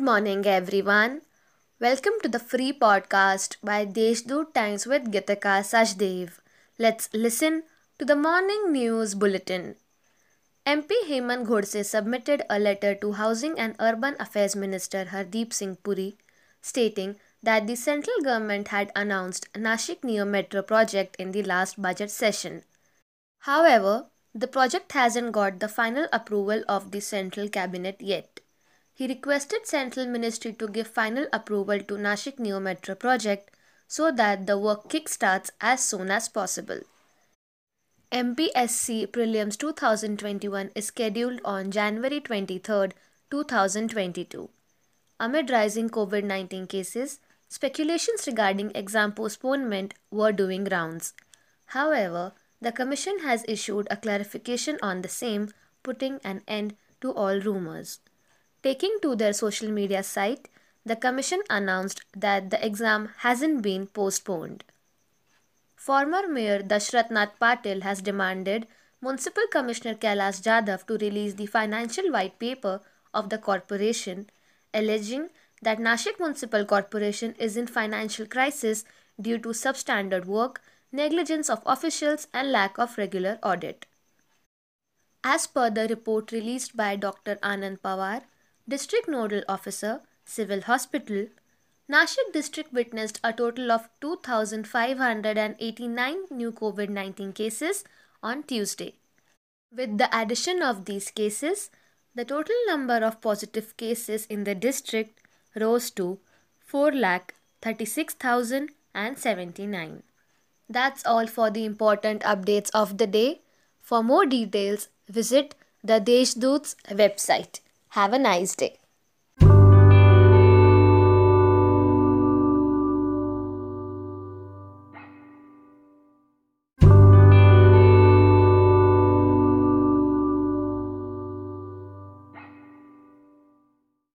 morning, everyone. Welcome to the free podcast by Deshdoot Times with Gitika Sachdev. Let's listen to the morning news bulletin. MP Hemant Godse submitted a letter to Housing and Urban Affairs Minister Hardeep Singh Puri stating that the central government had announced Nashik Neo Metro project in the last budget session. However, the project hasn't got the final approval of the central cabinet yet. He requested central ministry to give final approval to Nashik Neo Metro project so that the work kickstarts as soon as possible. MPSC Prelims 2021 is scheduled on January 23, 2022. Amid rising COVID 19 cases, speculations regarding exam postponement were doing rounds. However, the Commission has issued a clarification on the same, putting an end to all rumors. Taking to their social media site, the Commission announced that the exam hasn't been postponed. Former Mayor Dashrath Nath Patil has demanded Municipal Commissioner Kailash Jadhav to release the financial white paper of the corporation, alleging that Nashik Municipal Corporation is in financial crisis due to substandard work, negligence of officials, and lack of regular audit. As per the report released by Dr. Anand Pawar, District Nodal Officer, Civil Hospital, Nashik district witnessed a total of 2,589 new COVID 19 cases on Tuesday. With the addition of these cases, the total number of positive cases in the district rose to 4,36,079. That's all for the important updates of the day. For more details, visit the Deshdoot's website. Have a nice day.